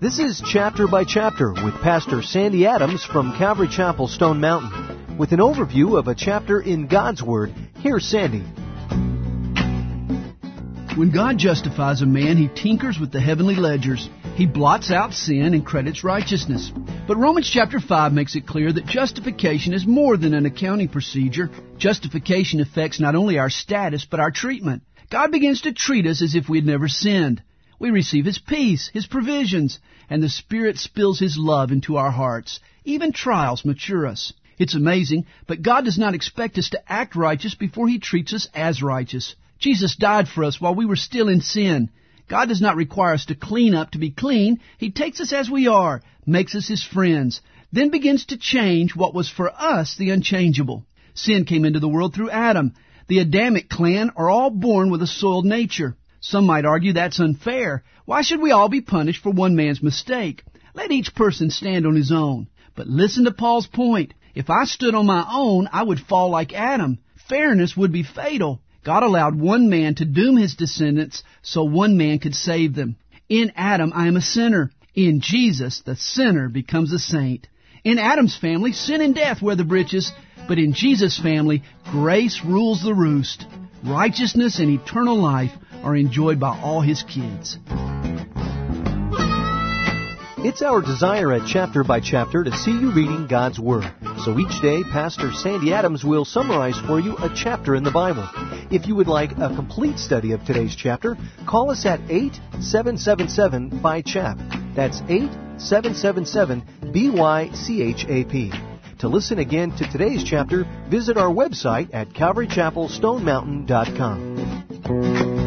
This is Chapter by Chapter with Pastor Sandy Adams from Calvary Chapel, Stone Mountain. With an overview of a chapter in God's Word, here's Sandy. When God justifies a man, he tinkers with the heavenly ledgers. He blots out sin and credits righteousness. But Romans chapter 5 makes it clear that justification is more than an accounting procedure. Justification affects not only our status, but our treatment. God begins to treat us as if we had never sinned. We receive His peace, His provisions, and the Spirit spills His love into our hearts. Even trials mature us. It's amazing, but God does not expect us to act righteous before He treats us as righteous. Jesus died for us while we were still in sin. God does not require us to clean up to be clean. He takes us as we are, makes us His friends, then begins to change what was for us the unchangeable. Sin came into the world through Adam. The Adamic clan are all born with a soiled nature. Some might argue that's unfair. Why should we all be punished for one man's mistake? Let each person stand on his own. But listen to Paul's point. If I stood on my own, I would fall like Adam. Fairness would be fatal. God allowed one man to doom his descendants so one man could save them. In Adam, I am a sinner. In Jesus, the sinner becomes a saint. In Adam's family, sin and death wear the breeches, but in Jesus' family, grace rules the roost. Righteousness and eternal life are enjoyed by all his kids. It's our desire at Chapter by Chapter to see you reading God's Word. So each day, Pastor Sandy Adams will summarize for you a chapter in the Bible. If you would like a complete study of today's chapter, call us at 8777 by chap. That's 8777 BYCHAP. To listen again to today's chapter, visit our website at calvarychapelstonemountain.com.